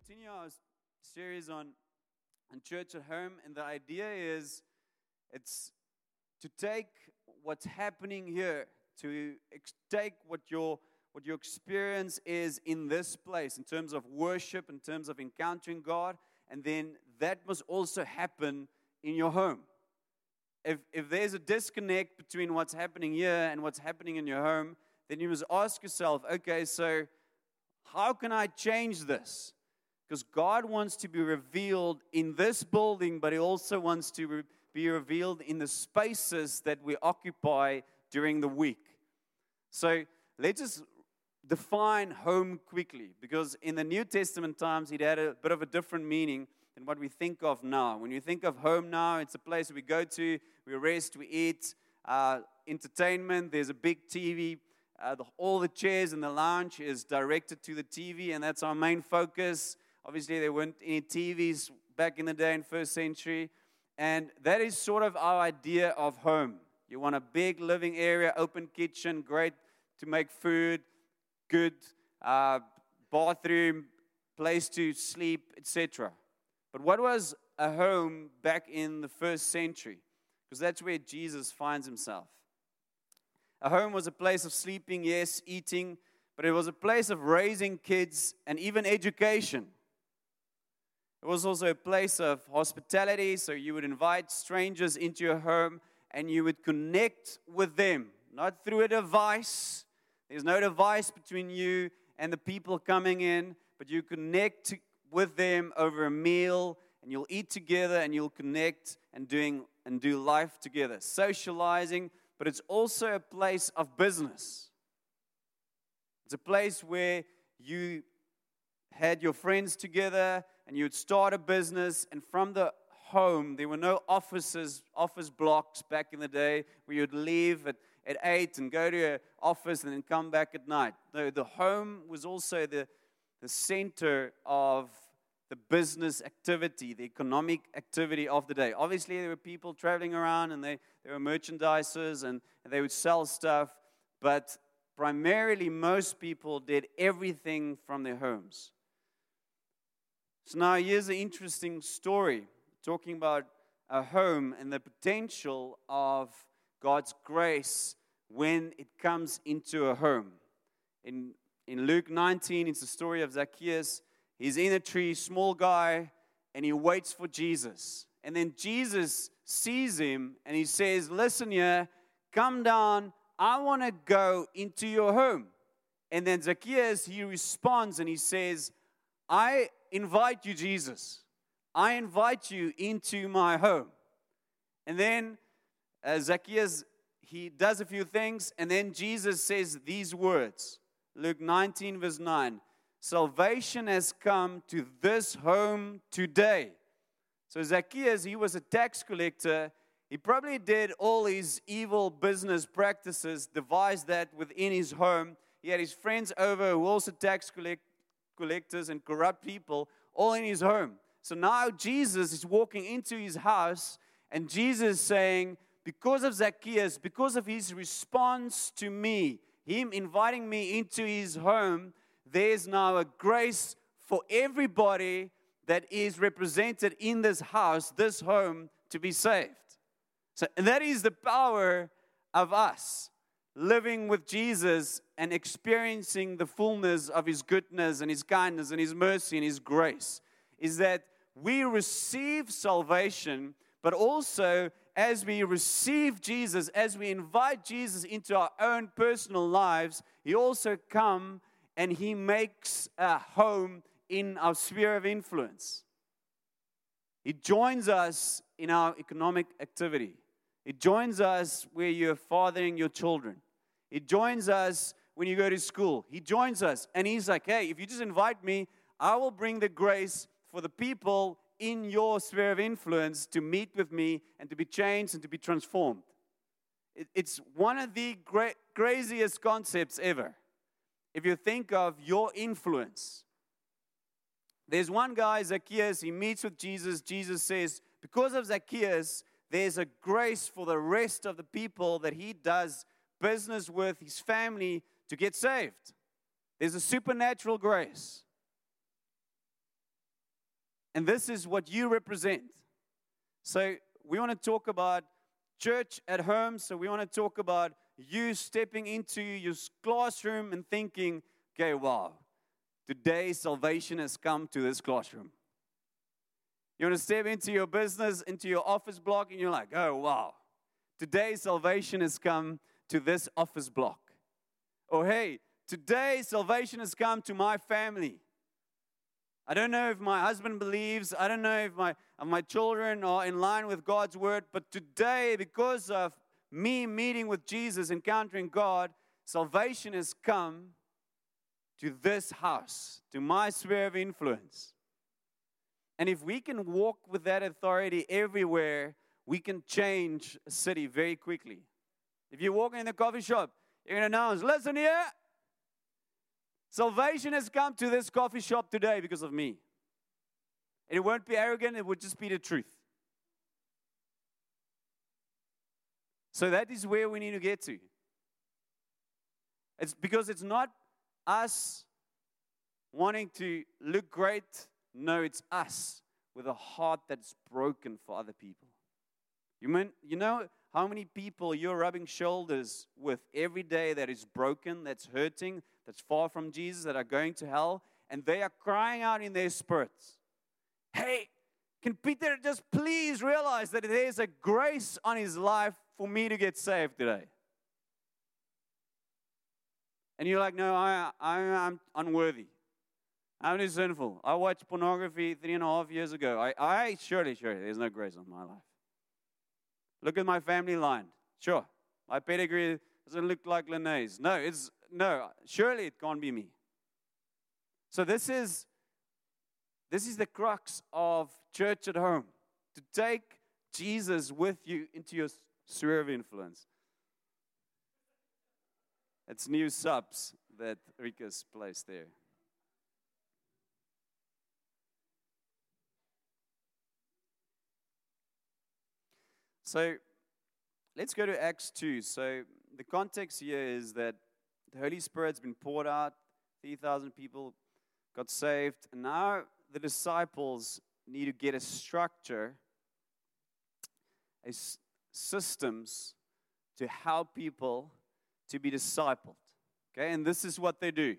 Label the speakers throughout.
Speaker 1: continue our series on, on church at home, and the idea is it's to take what's happening here, to ex- take what your what your experience is in this place in terms of worship, in terms of encountering God, and then that must also happen in your home. If, if there's a disconnect between what's happening here and what's happening in your home, then you must ask yourself, okay, so how can I change this? Because God wants to be revealed in this building, but He also wants to re- be revealed in the spaces that we occupy during the week. So let's just define home quickly, because in the New Testament times, it had a bit of a different meaning than what we think of now. When you think of home now, it's a place we go to, we rest, we eat, uh, entertainment, there's a big TV. Uh, the, all the chairs in the lounge is directed to the TV, and that's our main focus. Obviously, there weren't any TVs back in the day in first century. And that is sort of our idea of home. You want a big living area, open kitchen, great to make food, good uh, bathroom, place to sleep, etc. But what was a home back in the first century? Because that's where Jesus finds himself. A home was a place of sleeping, yes, eating, but it was a place of raising kids and even education. It was also a place of hospitality, so you would invite strangers into your home and you would connect with them, not through a device. There's no device between you and the people coming in, but you connect with them over a meal and you'll eat together and you'll connect and doing and do life together. Socializing, but it's also a place of business. It's a place where you had your friends together and you would start a business, and from the home, there were no offices, office blocks back in the day where you'd leave at, at 8 and go to an office and then come back at night. No, the home was also the, the center of the business activity, the economic activity of the day. Obviously, there were people traveling around and they, they were merchandisers and, and they would sell stuff, but primarily, most people did everything from their homes. So now here's an interesting story talking about a home and the potential of God's grace when it comes into a home. In, in Luke 19, it's the story of Zacchaeus. He's in a tree, small guy, and he waits for Jesus. And then Jesus sees him and he says, Listen here, come down. I want to go into your home. And then Zacchaeus, he responds and he says, I invite you, Jesus. I invite you into my home. And then uh, Zacchaeus, he does a few things, and then Jesus says these words Luke 19, verse 9 Salvation has come to this home today. So Zacchaeus, he was a tax collector. He probably did all his evil business practices, devised that within his home. He had his friends over who also tax collect, collectors and corrupt people all in his home. So now Jesus is walking into his house, and Jesus is saying, Because of Zacchaeus, because of his response to me, him inviting me into his home, there's now a grace for everybody that is represented in this house, this home, to be saved. So that is the power of us living with Jesus and experiencing the fullness of his goodness and his kindness and his mercy and his grace is that we receive salvation, but also as we receive Jesus, as we invite Jesus into our own personal lives, he also comes and he makes a home in our sphere of influence. He joins us in our economic activity. It joins us where you're fathering your children. It joins us when you go to school. He joins us and he's like, hey, if you just invite me, I will bring the grace for the people in your sphere of influence to meet with me and to be changed and to be transformed. it's one of the craziest concepts ever. If you think of your influence, there's one guy, Zacchaeus, he meets with Jesus. Jesus says, Because of Zacchaeus, there's a grace for the rest of the people that he does business with, his family, to get saved. There's a supernatural grace. And this is what you represent. So, we want to talk about church at home. So, we want to talk about you stepping into your classroom and thinking, okay, wow, today salvation has come to this classroom. You want to step into your business, into your office block, and you're like, oh, wow, today salvation has come to this office block. Or, hey, today salvation has come to my family. I don't know if my husband believes. I don't know if my, if my children are in line with God's word. But today, because of me meeting with Jesus, encountering God, salvation has come to this house, to my sphere of influence. And if we can walk with that authority everywhere, we can change a city very quickly. If you walk in the coffee shop, you're going to announce, listen here, Salvation has come to this coffee shop today because of me. And it won't be arrogant, it would just be the truth. So that is where we need to get to. It's because it's not us wanting to look great. No, it's us with a heart that's broken for other people. You mean you know how many people you're rubbing shoulders with every day that is broken, that's hurting, that's far from Jesus, that are going to hell, and they are crying out in their spirits, Hey, can Peter just please realize that there's a grace on his life for me to get saved today? And you're like, No, I, I, I'm unworthy. I'm too sinful. I watched pornography three and a half years ago. I, I surely, surely, there's no grace on my life. Look at my family line. Sure, my pedigree doesn't look like Lene's. No, it's no. Surely it can't be me. So this is this is the crux of church at home to take Jesus with you into your sphere of influence. It's new subs that Rika's placed there. So let's go to Acts 2. So the context here is that the Holy Spirit's been poured out, 3,000 people got saved, and now the disciples need to get a structure, a s- systems to help people to be discipled. Okay, and this is what they do.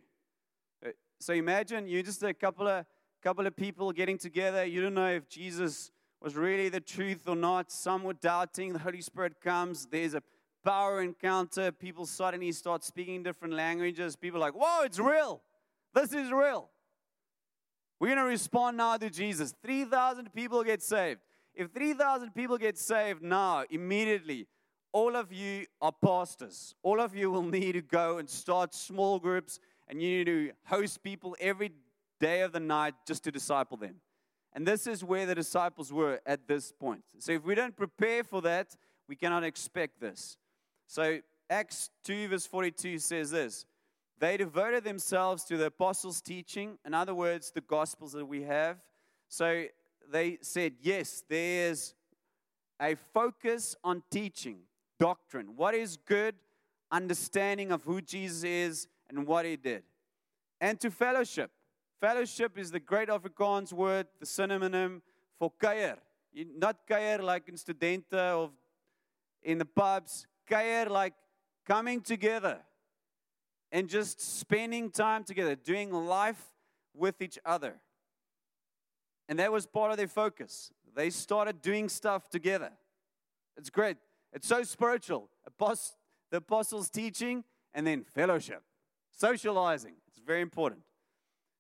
Speaker 1: Uh, so imagine you just a couple of couple of people getting together. You don't know if Jesus was really the truth or not. Some were doubting. The Holy Spirit comes. There's a power encounter. People suddenly start speaking different languages. People like, whoa, it's real. This is real. We're going to respond now to Jesus. 3,000 people get saved. If 3,000 people get saved now, immediately, all of you are pastors. All of you will need to go and start small groups, and you need to host people every day of the night just to disciple them. And this is where the disciples were at this point. So if we don't prepare for that, we cannot expect this. So Acts 2, verse 42 says this They devoted themselves to the apostles' teaching, in other words, the gospels that we have. So they said, Yes, there's a focus on teaching, doctrine. What is good, understanding of who Jesus is and what he did. And to fellowship. Fellowship is the great Afrikaans word, the synonym for kuier. Not kuier like in studente or in the pubs. Kuier like coming together and just spending time together, doing life with each other. And that was part of their focus. They started doing stuff together. It's great. It's so spiritual. the apostles' teaching and then fellowship, socializing. It's very important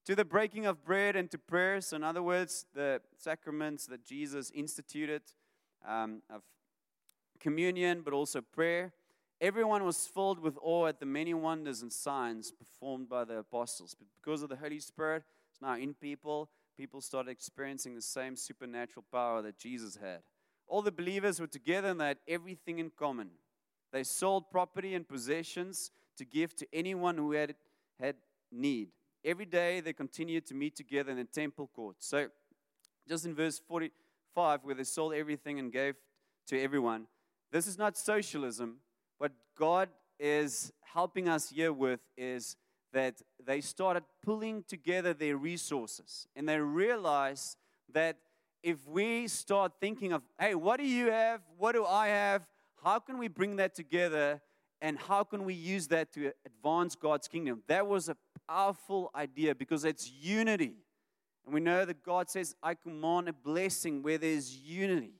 Speaker 1: to the breaking of bread and to prayers. In other words, the sacraments that Jesus instituted um, of communion, but also prayer. Everyone was filled with awe at the many wonders and signs performed by the apostles. But because of the Holy Spirit, it's now in people, people started experiencing the same supernatural power that Jesus had. All the believers were together and they had everything in common. They sold property and possessions to give to anyone who had, had need every day they continued to meet together in the temple courts. So, just in verse 45, where they sold everything and gave to everyone, this is not socialism. What God is helping us here with is that they started pulling together their resources and they realized that if we start thinking of, hey, what do you have? What do I have? How can we bring that together? And how can we use that to advance God's kingdom? That was a powerful idea because it's unity. And we know that God says, I command a blessing where there's unity.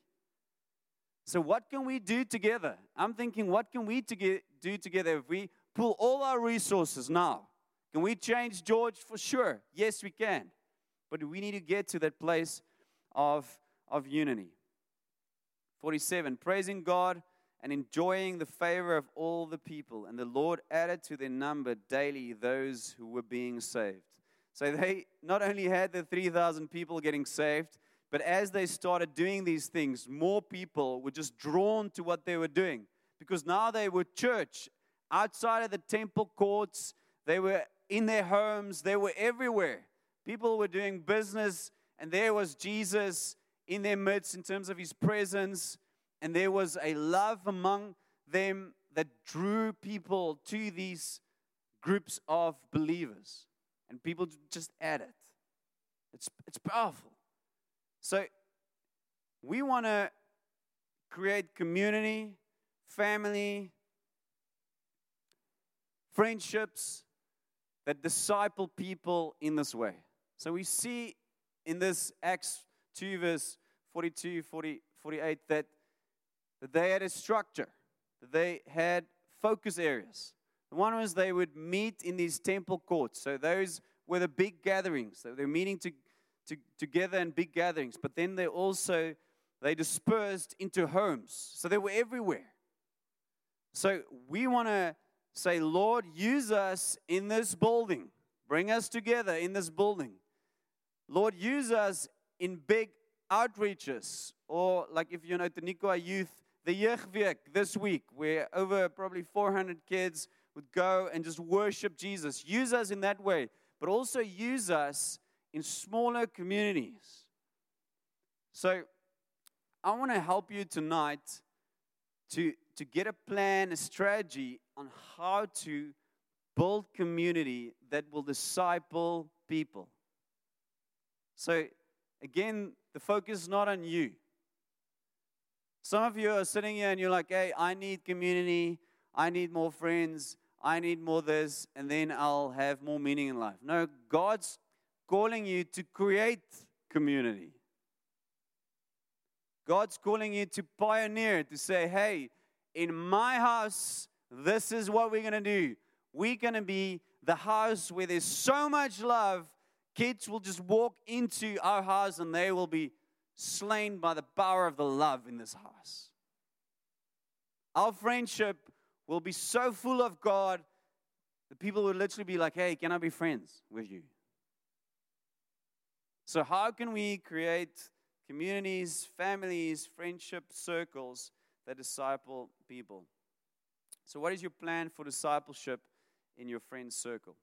Speaker 1: So, what can we do together? I'm thinking, what can we to do together if we pull all our resources now? Can we change George? For sure. Yes, we can. But we need to get to that place of, of unity. 47. Praising God and enjoying the favor of all the people. And the Lord added to their number daily those who were being saved. So they not only had the 3,000 people getting saved, but as they started doing these things, more people were just drawn to what they were doing because now they were church outside of the temple courts, they were in their homes, they were everywhere. People were doing business, and there was Jesus in their midst in terms of his presence, and there was a love among them that drew people to these groups of believers. And people just add it. It's, it's powerful. So we want to create community, family, friendships that disciple people in this way. So we see in this Acts 2, verse 42, 40, 48, that, that they had a structure, they had focus areas. The one was they would meet in these temple courts. So those were the big gatherings. So they're meeting to to, together in big gatherings, but then they also they dispersed into homes. So they were everywhere. So we want to say, Lord, use us in this building. Bring us together in this building. Lord, use us in big outreaches. Or like if you know the Nikwa Youth, the Jeugweek this week, where over probably 400 kids would go and just worship Jesus. Use us in that way, but also use us in smaller communities. So, I want to help you tonight to, to get a plan, a strategy on how to build community that will disciple people. So, again, the focus is not on you. Some of you are sitting here and you're like, hey, I need community, I need more friends, I need more this, and then I'll have more meaning in life. No, God's calling you to create community. God's calling you to pioneer, to say, hey, in my house, this is what we're going to do. We're going to be the house where there's so much love, kids will just walk into our house and they will be slain by the power of the love in this house. Our friendship will be so full of God that people will literally be like, hey, can I be friends with you? So, how can we create communities, families, friendship circles that disciple people? So, what is your plan for discipleship in your friend circle?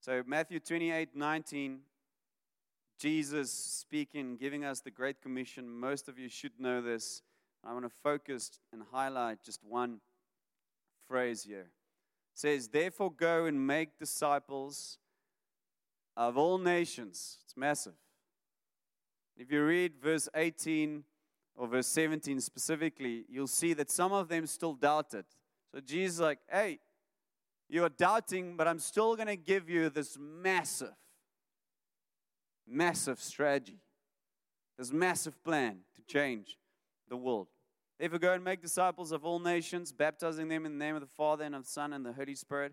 Speaker 1: So, Matthew 28 19, Jesus speaking, giving us the Great Commission. Most of you should know this. I want to focus and highlight just one phrase here. It says, Therefore, go and make disciples of all nations. It's massive. If you read verse 18 or verse 17 specifically, you'll see that some of them still doubted. So Jesus like, hey, you are doubting, but I'm still going to give you this massive, massive strategy, this massive plan to change the world. Therefore, go and make disciples of all nations, baptizing them in the name of the Father and of the Son and the Holy Spirit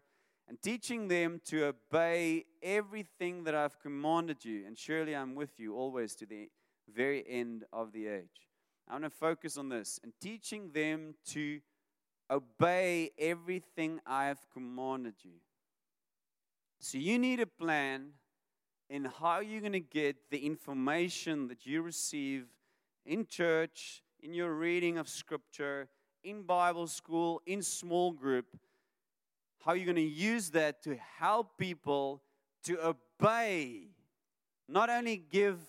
Speaker 1: and teaching them to obey everything that I've commanded you. And surely I'm with you always to the very end of the age. I want to focus on this and teaching them to obey everything I have commanded you. So you need a plan in how are you're going to get the information that you receive in church, in your reading of scripture, in Bible school, in small group how you're going to use that to help people to obey, not only give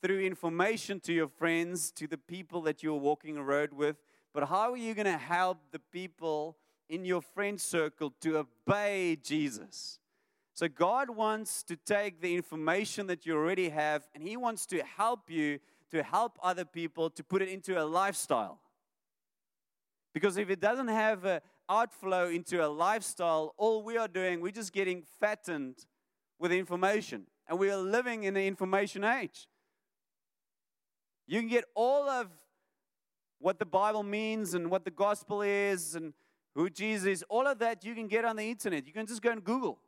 Speaker 1: through information to your friends, to the people that you're walking a road with, but how are you going to help the people in your friend circle to obey Jesus? So God wants to take the information that you already have and He wants to help you to help other people to put it into a lifestyle. Because if it doesn't have an outflow into a lifestyle, all we are doing, we're just getting fattened with information. And we are living in the information age. You can get all of what the Bible means and what the gospel is and who Jesus is, all of that you can get on the internet. You can just go and Google.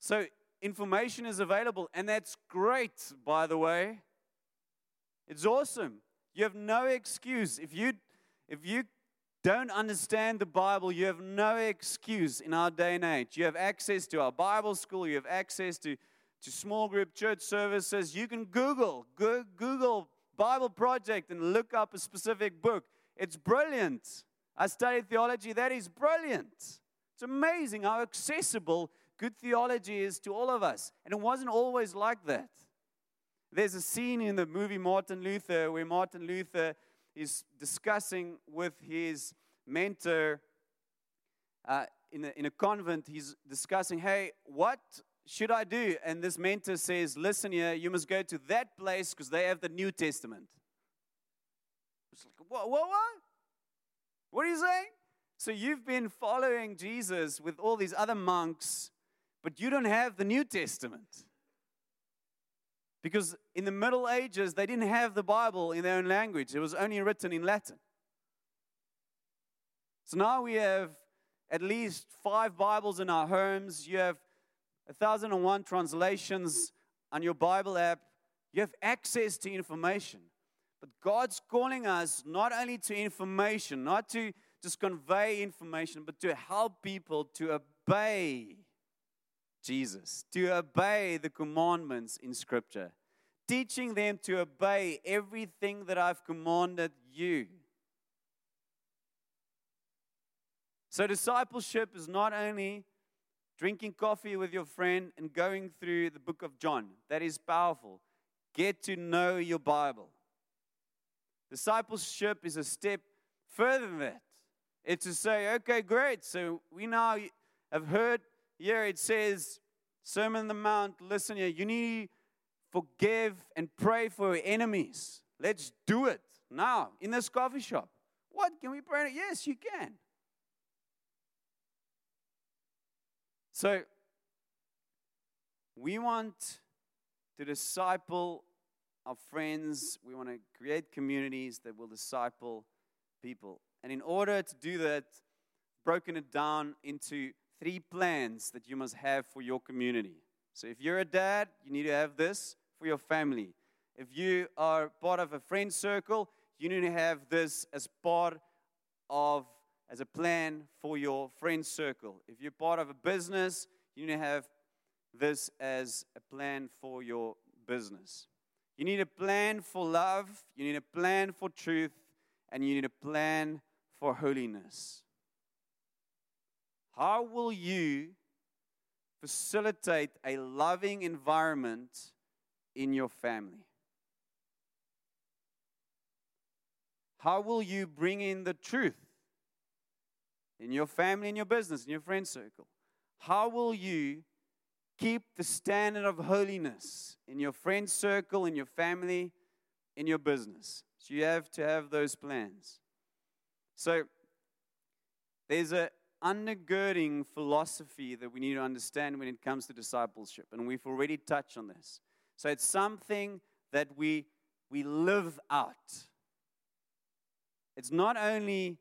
Speaker 1: So, information is available, and that's great, by the way. It's awesome. You have no excuse. If you, if you don't understand the Bible, you have no excuse in our day and age. You have access to our Bible school, you have access to, to small group church services. You can Google, go, Google Bible Project and look up a specific book. It's brilliant. I studied theology, that is brilliant. It's amazing how accessible good theology is to all of us. And it wasn't always like that. There's a scene in the movie Martin Luther where Martin Luther is discussing with his mentor uh, in, a, in a convent. He's discussing, hey, what should I do? And this mentor says, listen here, you must go to that place because they have the New Testament. It's like, what, what, what? What are you saying? So you've been following Jesus with all these other monks, but you don't have the New Testament. Because in the Middle Ages, they didn't have the Bible in their own language, it was only written in Latin. So now we have at least five Bibles in our homes. You have 1001 translations on your Bible app. You have access to information. But God's calling us not only to information, not to just convey information, but to help people to obey Jesus, to obey the commandments in Scripture, teaching them to obey everything that I've commanded you. So, discipleship is not only drinking coffee with your friend and going through the book of John. That is powerful. Get to know your Bible. Discipleship is a step further than that. It's to say, okay, great. So we now have heard here it says, Sermon on the Mount, listen here, you need to forgive and pray for your enemies. Let's do it now in this coffee shop. What? Can we pray? Yes, you can. So, we want to disciple our friends. We want to create communities that will disciple people. And in order to do that, broken it down into three plans that you must have for your community. So if you're a dad, you need to have this for your family. If you are part of a friend circle, you need to have this as part of as a plan for your friend circle. If you're part of a business, you need to have this as a plan for your business. You need a plan for love, you need a plan for truth, and you need a plan for holiness. How will you facilitate a loving environment in your family? How will you bring in the truth in your family, in your business, in your friend circle? How will you keep the standard of holiness in your friend circle, in your family, in your business. So you have to have those plans. So there's a undergirding philosophy that we need to understand when it comes to discipleship, and we've already touched on this. So it's something that we we live out. It's not only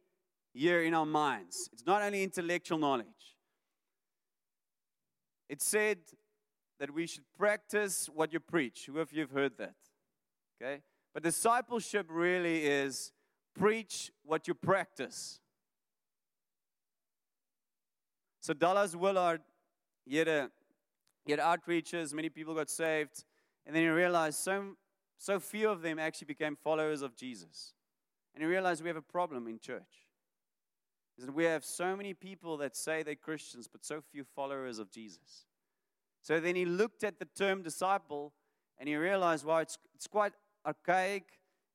Speaker 1: here in our minds. It's not only intellectual knowledge. It said that we should practice what you preach. Who of you have heard that? Okay? But discipleship really is preach what you practice. So Dallas Willard, he had, a, he had outreaches, many people got saved, and then he realized so, so few of them actually became followers of Jesus. And he realized we have a problem in church. Is that we have so many people that say they're Christians, but so few followers of Jesus. So then he looked at the term disciple and he realized, well, it's, it's quite archaic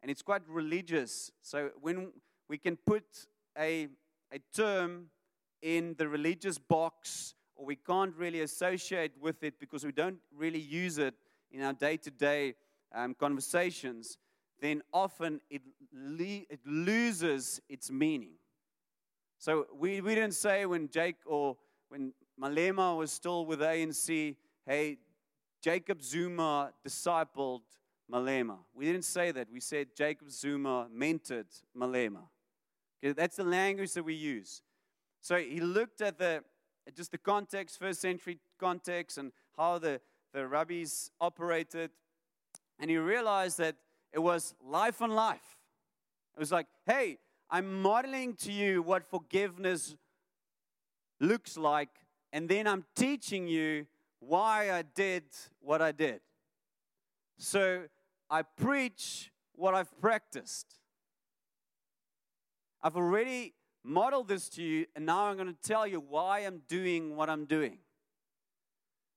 Speaker 1: and it's quite religious. So when we can put a, a term in the religious box or we can't really associate with it because we don't really use it in our day to day conversations, then often it, le- it loses its meaning. So we, we didn't say when Jake or when Malema was still with ANC, hey, Jacob Zuma discipled Malema. We didn't say that. We said Jacob Zuma mentored Malema. Okay, that's the language that we use. So he looked at the just the context, first century context, and how the, the rabbis operated, and he realized that it was life on life. It was like, hey, I'm modeling to you what forgiveness looks like, and then I'm teaching you why I did what I did. So I preach what I've practiced. I've already modeled this to you, and now I'm going to tell you why I'm doing what I'm doing.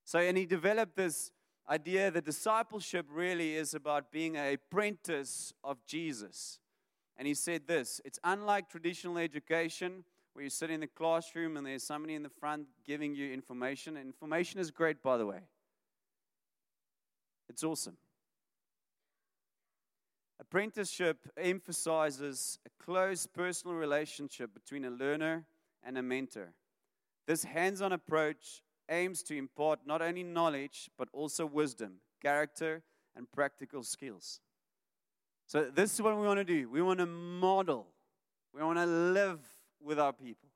Speaker 1: So, and he developed this idea that discipleship really is about being an apprentice of Jesus. And he said this it's unlike traditional education where you sit in the classroom and there's somebody in the front giving you information. Information is great, by the way, it's awesome. Apprenticeship emphasizes a close personal relationship between a learner and a mentor. This hands on approach aims to impart not only knowledge, but also wisdom, character, and practical skills. So, this is what we want to do. We want to model, we want to live with our people.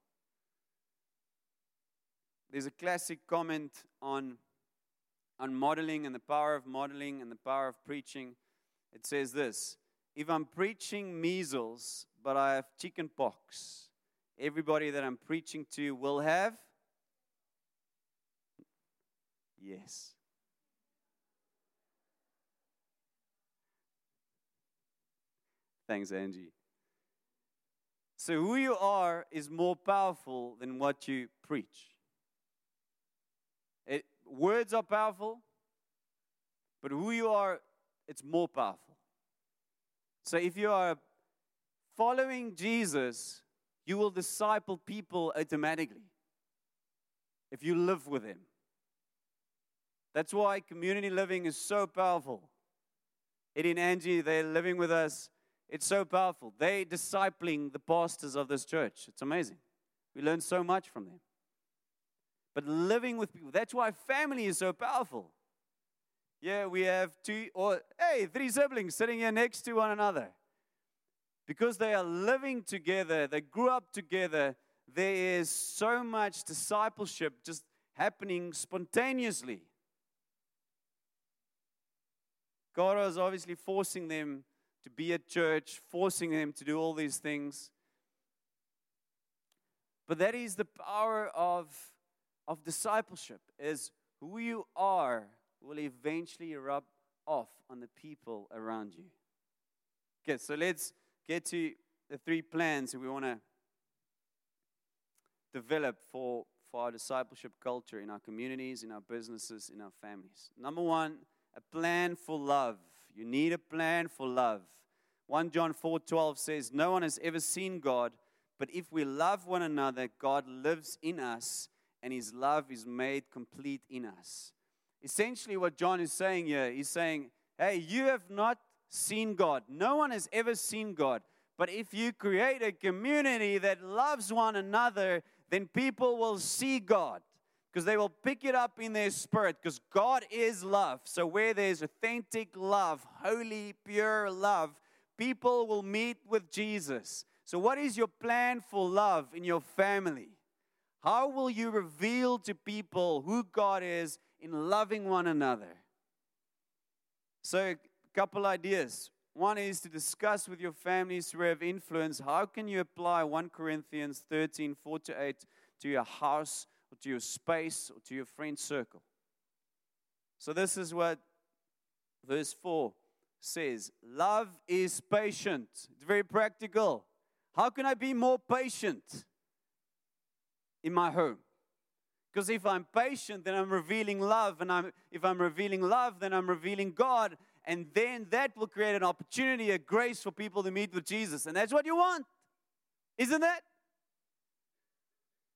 Speaker 1: There's a classic comment on, on modeling and the power of modeling and the power of preaching. It says this If I'm preaching measles, but I have chicken pox, everybody that I'm preaching to will have? Yes. Thanks, Angie. So, who you are is more powerful than what you preach. It, words are powerful, but who you are it's more powerful. So if you are following Jesus, you will disciple people automatically if you live with Him. That's why community living is so powerful. Eddie and Angie, they're living with us. It's so powerful. They're discipling the pastors of this church. It's amazing. We learn so much from them. But living with people, that's why family is so powerful. Yeah, we have two or hey, three siblings sitting here next to one another. Because they are living together, they grew up together, there is so much discipleship just happening spontaneously. God was obviously forcing them to be at church, forcing them to do all these things. But that is the power of, of discipleship, is who you are will eventually rub off on the people around you. Okay, so let's get to the three plans we want to develop for, for our discipleship culture in our communities, in our businesses, in our families. Number one, a plan for love. You need a plan for love. 1 John 4:12 says, "No one has ever seen God, but if we love one another, God lives in us, and his love is made complete in us." Essentially, what John is saying here, he's saying, Hey, you have not seen God. No one has ever seen God. But if you create a community that loves one another, then people will see God because they will pick it up in their spirit because God is love. So, where there's authentic love, holy, pure love, people will meet with Jesus. So, what is your plan for love in your family? How will you reveal to people who God is in loving one another. So, a couple ideas. One is to discuss with your families who have influence how can you apply 1 Corinthians 13 4 to 8 to your house or to your space or to your friend circle. So, this is what verse 4 says Love is patient. It's very practical. How can I be more patient in my home? Because if I'm patient, then I'm revealing love. And I'm, if I'm revealing love, then I'm revealing God. And then that will create an opportunity, a grace for people to meet with Jesus. And that's what you want, isn't it?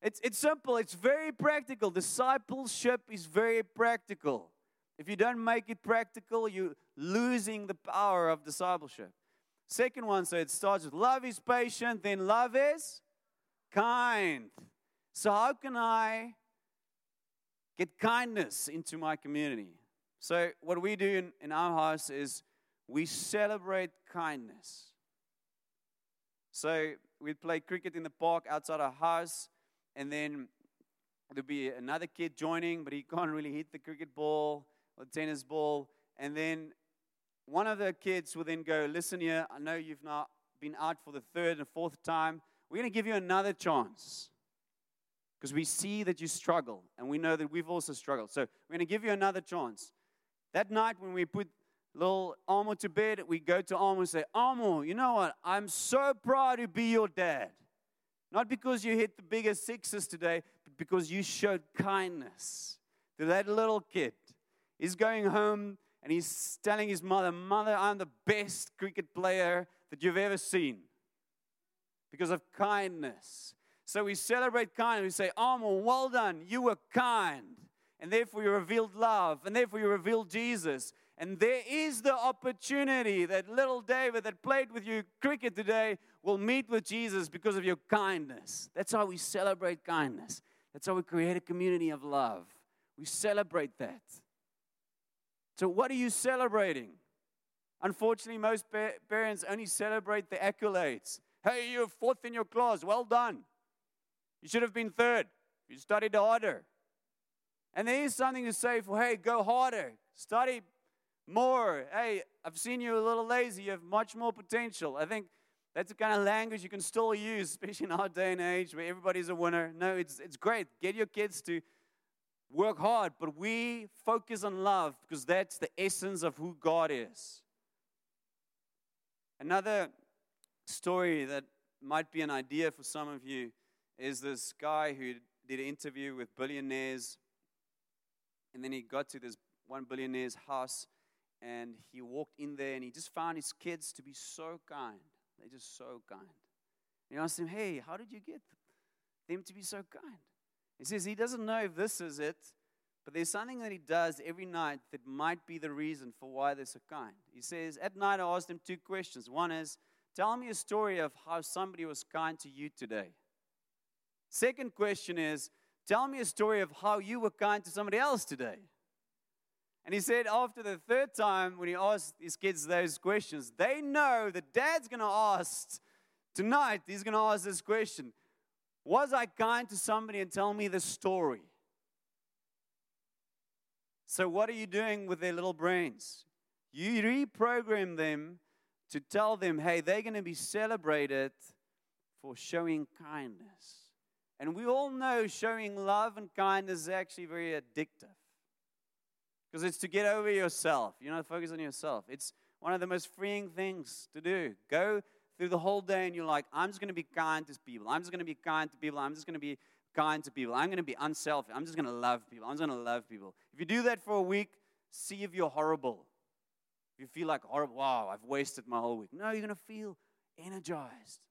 Speaker 1: It's, it's simple, it's very practical. Discipleship is very practical. If you don't make it practical, you're losing the power of discipleship. Second one, so it starts with love is patient, then love is kind. So, how can I get kindness into my community? So, what we do in, in our house is we celebrate kindness. So, we play cricket in the park outside our house, and then there'll be another kid joining, but he can't really hit the cricket ball or tennis ball. And then one of the kids will then go, Listen here, I know you've not been out for the third and fourth time. We're going to give you another chance because we see that you struggle and we know that we've also struggled. So we're going to give you another chance. That night, when we put little Amo to bed, we go to Amo and say, Amo, you know what? I'm so proud to be your dad. Not because you hit the biggest sixes today, but because you showed kindness to that little kid. He's going home and he's telling his mother, Mother, I'm the best cricket player that you've ever seen because of kindness. So we celebrate kindness. We say, oh, Amo, well done. You were kind. And therefore you revealed love. And therefore you revealed Jesus. And there is the opportunity that little David that played with you cricket today will meet with Jesus because of your kindness. That's how we celebrate kindness. That's how we create a community of love. We celebrate that. So, what are you celebrating? Unfortunately, most parents only celebrate the accolades. Hey, you're fourth in your class. Well done. You should have been third. You studied harder. And there is something to say for, hey, go harder. Study more. Hey, I've seen you a little lazy. You have much more potential. I think that's the kind of language you can still use, especially in our day and age where everybody's a winner. No, it's, it's great. Get your kids to work hard, but we focus on love because that's the essence of who God is. Another story that might be an idea for some of you is this guy who did an interview with billionaires, and then he got to this one billionaire's house, and he walked in there and he just found his kids to be so kind. They're just so kind. And he asked him, Hey, how did you get them to be so kind? He says he doesn't know if this is it, but there's something that he does every night that might be the reason for why they're so kind. He says, At night, I asked him two questions. One is, Tell me a story of how somebody was kind to you today. Second question is, Tell me a story of how you were kind to somebody else today. And he said, after the third time, when he asked his kids those questions, they know that dad's going to ask tonight, he's going to ask this question Was I kind to somebody and tell me the story? So, what are you doing with their little brains? You reprogram them to tell them, hey, they're going to be celebrated for showing kindness. And we all know showing love and kindness is actually very addictive. Because it's to get over yourself. You know, focus on yourself. It's one of the most freeing things to do. Go through the whole day and you're like, I'm just going to be kind to people. I'm just going to be kind to people. I'm just going to be kind to people. I'm going to be unselfish. I'm just going to love people. I'm just going to love people. If you do that for a week, see if you're horrible. If you feel like horrible, wow, I've wasted my whole week. No, you're going to feel energized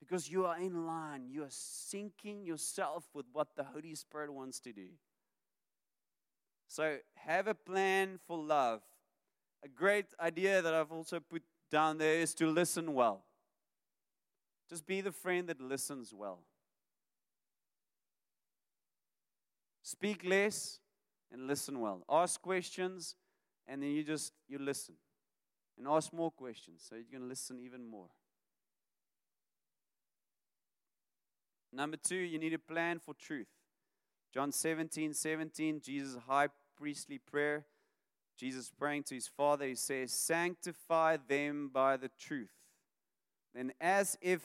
Speaker 1: because you are in line. You are syncing yourself with what the Holy Spirit wants to do. So have a plan for love. A great idea that I've also put down there is to listen well. Just be the friend that listens well. Speak less and listen well. Ask questions and then you just you listen. And ask more questions so you can listen even more. Number 2, you need a plan for truth. John 17, 17, Jesus' high priestly prayer. Jesus praying to his Father, he says, Sanctify them by the truth. And as if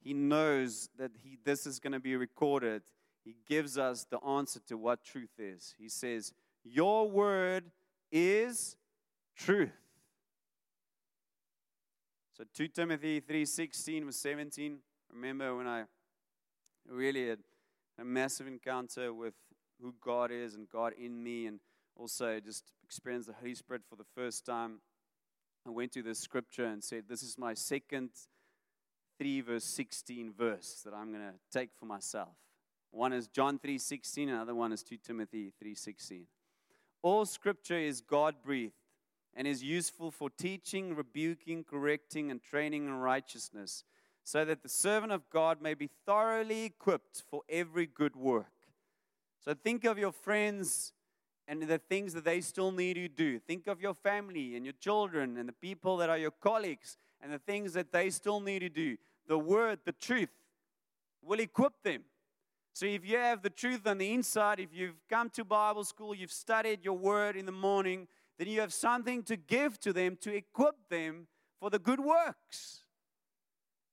Speaker 1: he knows that he, this is going to be recorded, he gives us the answer to what truth is. He says, Your word is truth. So 2 Timothy 3:16 was 17. Remember when I really had a massive encounter with who God is and God in me, and also just experienced the Holy Spirit for the first time. I went to the scripture and said, This is my second 3 verse 16 verse that I'm going to take for myself. One is John 3:16, another one is 2 Timothy 3:16. All scripture is God-breathed and is useful for teaching, rebuking, correcting and training in righteousness, so that the servant of God may be thoroughly equipped for every good work. So think of your friends and the things that they still need you to do. Think of your family and your children and the people that are your colleagues and the things that they still need to do. The word, the truth will equip them. So if you have the truth on the inside, if you've come to Bible school, you've studied your word in the morning, then you have something to give to them to equip them for the good works.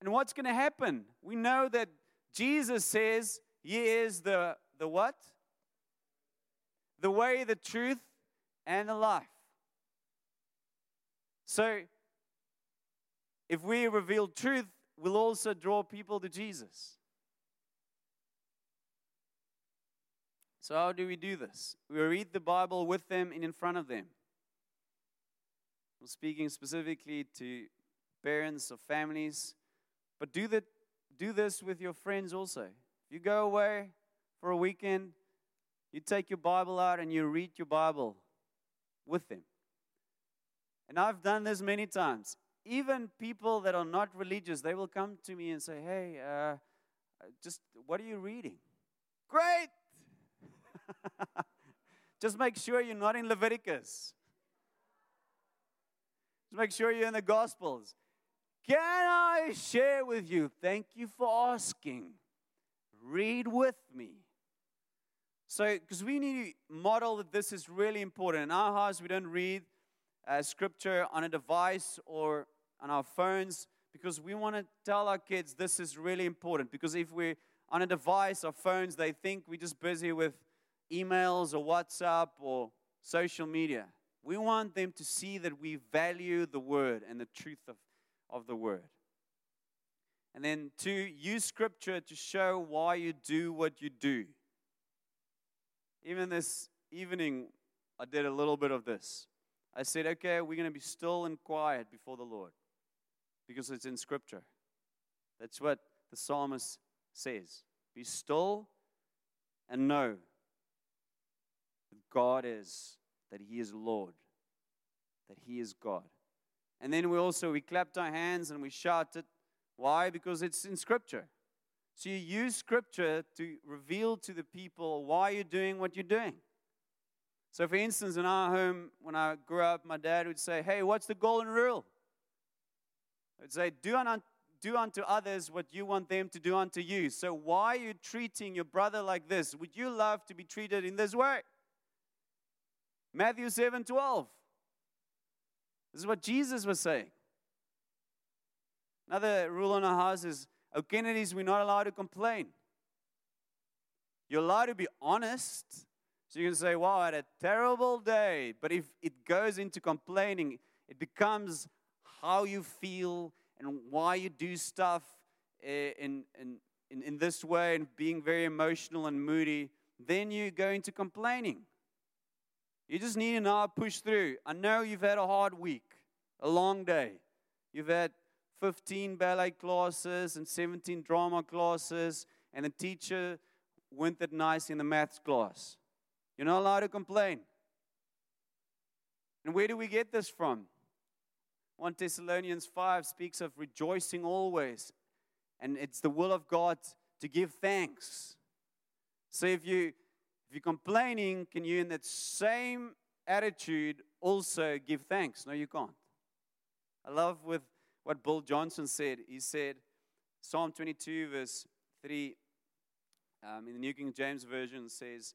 Speaker 1: And what's going to happen? We know that Jesus says he is the the what? The way, the truth, and the life. So if we reveal truth, we'll also draw people to Jesus. So, how do we do this? We read the Bible with them and in front of them. I'm speaking specifically to parents or families, but do, that, do this with your friends also. If you go away for a weekend, you take your Bible out and you read your Bible with them. And I've done this many times. Even people that are not religious, they will come to me and say, Hey, uh, just what are you reading? Great! Just make sure you're not in Leviticus. Just make sure you're in the Gospels. Can I share with you? Thank you for asking. Read with me. So, because we need to model that this is really important. In our house, we don't read uh, scripture on a device or on our phones because we want to tell our kids this is really important. Because if we're on a device or phones, they think we're just busy with emails or WhatsApp or social media. We want them to see that we value the word and the truth of, of the word. And then to use scripture to show why you do what you do. Even this evening, I did a little bit of this. I said, okay, we're going to be still and quiet before the Lord because it's in scripture. That's what the psalmist says. Be still and know that God is, that He is Lord, that He is God. And then we also we clapped our hands and we shouted. Why? Because it's in Scripture. So you use Scripture to reveal to the people why you're doing what you're doing. So, for instance, in our home, when I grew up, my dad would say, Hey, what's the golden rule? I'd say, do, un- do unto others what you want them to do unto you. So, why are you treating your brother like this? Would you love to be treated in this way? Matthew 7 12. This is what Jesus was saying. Another rule in our house is Kennedys, we're not allowed to complain. You're allowed to be honest. So you can say, wow, I had a terrible day. But if it goes into complaining, it becomes how you feel and why you do stuff eh, in, in, in, in this way and being very emotional and moody. Then you go into complaining. You just need to push through. I know you've had a hard week, a long day. You've had 15 ballet classes and 17 drama classes, and the teacher went that nice in the maths class. You're not allowed to complain. And where do we get this from? 1 Thessalonians 5 speaks of rejoicing always, and it's the will of God to give thanks. So if you if you're complaining, can you, in that same attitude, also give thanks? No, you can't. I love with what Bill Johnson said. He said, Psalm 22, verse 3, um, in the New King James Version, says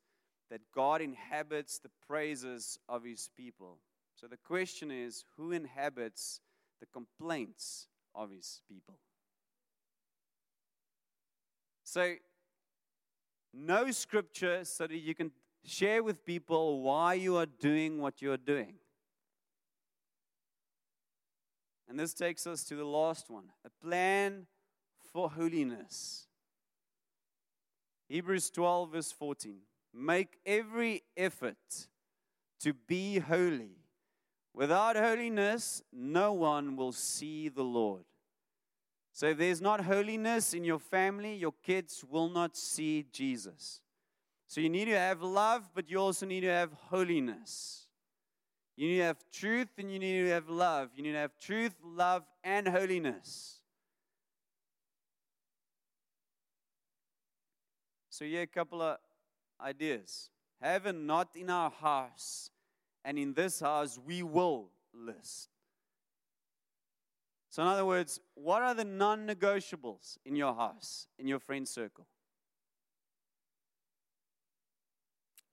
Speaker 1: that God inhabits the praises of his people. So the question is who inhabits the complaints of his people? So know scripture so that you can share with people why you are doing what you are doing. And this takes us to the last one a plan for holiness. Hebrews 12, verse 14. Make every effort to be holy. Without holiness, no one will see the Lord. So if there's not holiness in your family, your kids will not see Jesus. So you need to have love, but you also need to have holiness. You need to have truth and you need to have love. You need to have truth, love, and holiness. So, here are a couple of ideas. Heaven not in our house, and in this house we will list. So, in other words, what are the non negotiables in your house, in your friend circle?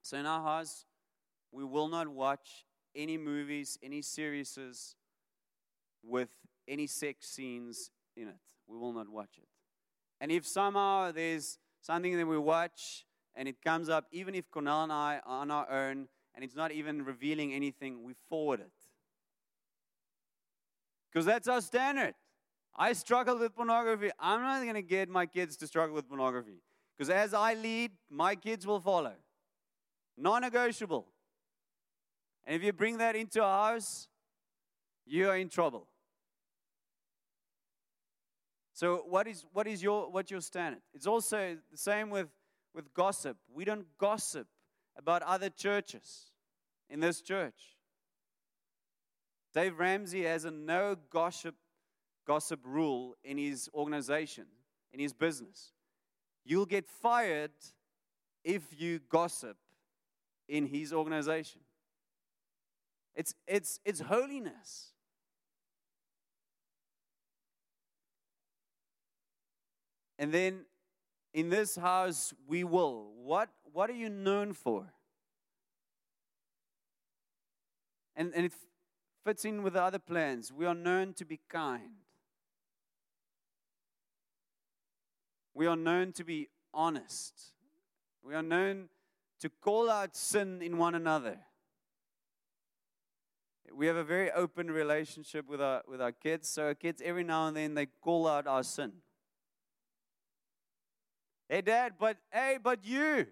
Speaker 1: So in our house, we will not watch any movies, any series with any sex scenes in it. We will not watch it. And if somehow there's something that we watch and it comes up, even if Cornell and I are on our own and it's not even revealing anything, we forward it. Because that's our standard. I struggle with pornography. I'm not going to get my kids to struggle with pornography. Because as I lead, my kids will follow non negotiable. And if you bring that into a house, you are in trouble. So what is what is your what's your standard? It's also the same with, with gossip. We don't gossip about other churches in this church. Dave Ramsey has a no gossip gossip rule in his organization, in his business. You'll get fired if you gossip in his organization. It's, it's, it's holiness. And then in this house, we will. What, what are you known for? And, and it fits in with the other plans. We are known to be kind, we are known to be honest, we are known to call out sin in one another. We have a very open relationship with our, with our kids. So, our kids, every now and then, they call out our sin. Hey, dad, but hey, but you,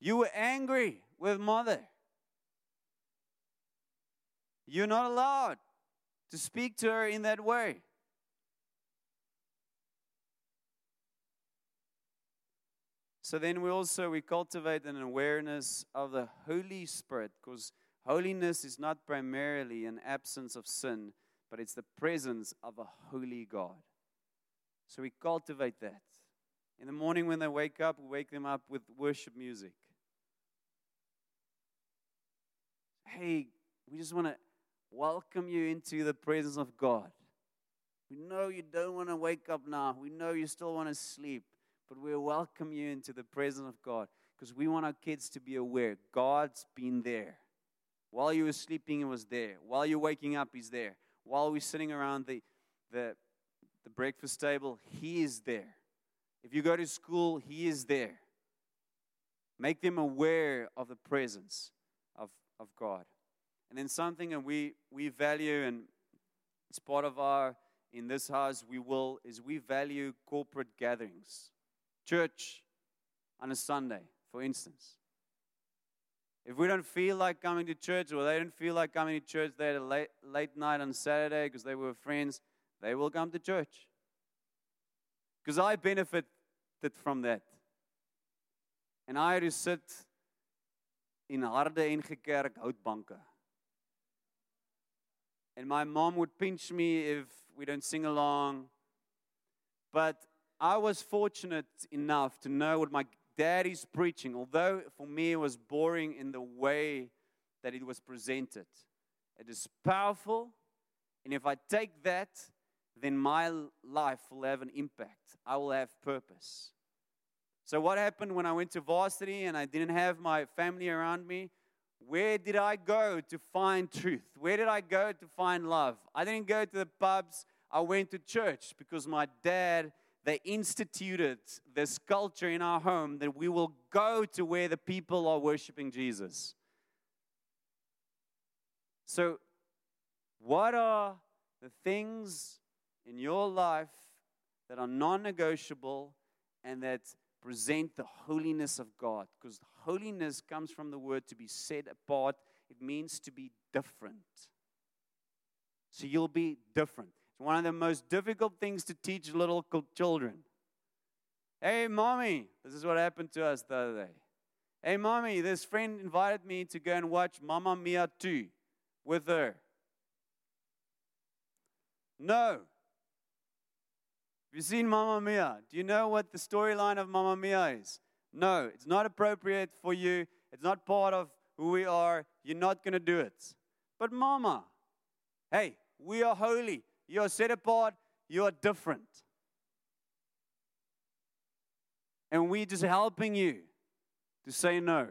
Speaker 1: you were angry with mother. You're not allowed to speak to her in that way. So then we also we cultivate an awareness of the Holy Spirit because holiness is not primarily an absence of sin, but it's the presence of a holy God. So we cultivate that. In the morning when they wake up, we wake them up with worship music. Hey, we just want to welcome you into the presence of God. We know you don't want to wake up now. We know you still want to sleep but we welcome you into the presence of God because we want our kids to be aware God's been there. While you were sleeping, He was there. While you're waking up, He's there. While we're sitting around the, the, the breakfast table, He is there. If you go to school, He is there. Make them aware of the presence of, of God. And then something that we, we value, and it's part of our, in this house, we will, is we value corporate gatherings church on a Sunday, for instance. If we don't feel like coming to church or they don't feel like coming to church, they had a late, late night on Saturday because they were friends, they will come to church. Because I benefited from that. And I had to sit in harde en gekerk. And my mom would pinch me if we don't sing along. But I was fortunate enough to know what my dad is preaching, although for me it was boring in the way that it was presented. It is powerful, and if I take that, then my life will have an impact. I will have purpose. So, what happened when I went to varsity and I didn't have my family around me? Where did I go to find truth? Where did I go to find love? I didn't go to the pubs, I went to church because my dad they instituted this culture in our home that we will go to where the people are worshiping Jesus. So, what are the things in your life that are non negotiable and that present the holiness of God? Because holiness comes from the word to be set apart, it means to be different. So, you'll be different. It's one of the most difficult things to teach little children. Hey, mommy, this is what happened to us the other day. Hey, mommy, this friend invited me to go and watch Mamma Mia 2 with her. No. Have you seen Mamma Mia? Do you know what the storyline of Mamma Mia is? No, it's not appropriate for you. It's not part of who we are. You're not going to do it. But, Mama, hey, we are holy. You are set apart. You are different. And we're just helping you to say no.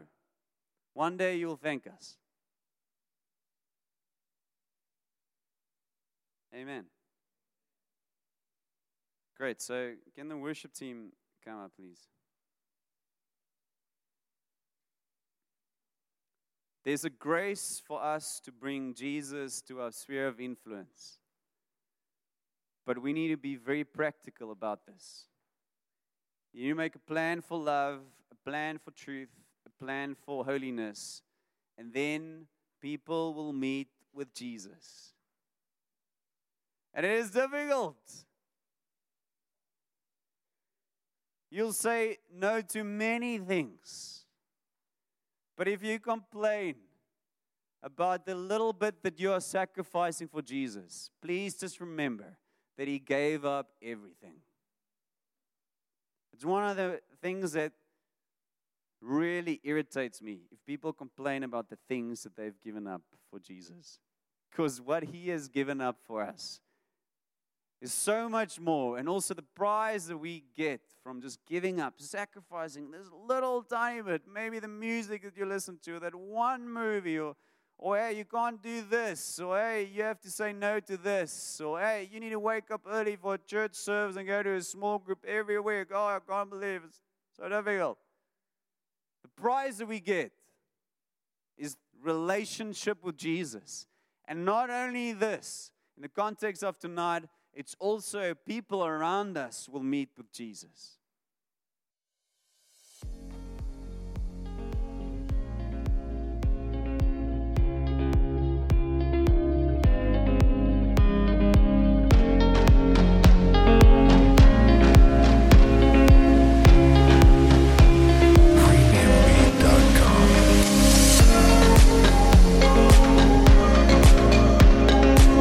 Speaker 1: One day you'll thank us. Amen. Great. So, can the worship team come up, please? There's a grace for us to bring Jesus to our sphere of influence. But we need to be very practical about this. You make a plan for love, a plan for truth, a plan for holiness, and then people will meet with Jesus. And it is difficult. You'll say no to many things. But if you complain about the little bit that you are sacrificing for Jesus, please just remember that He gave up everything. It's one of the things that really irritates me if people complain about the things that they've given up for Jesus. Because what He has given up for us is so much more. And also the prize that we get from just giving up, sacrificing this little tiny bit, maybe the music that you listen to, that one movie, or, or hey, you can't do this, or hey, you have to say no to this, or hey, you need to wake up early for church service and go to a small group every week. Oh, I can't believe it's so difficult. The prize that we get is relationship with Jesus. And not only this, in the context of tonight, it's also people around us will meet with Jesus.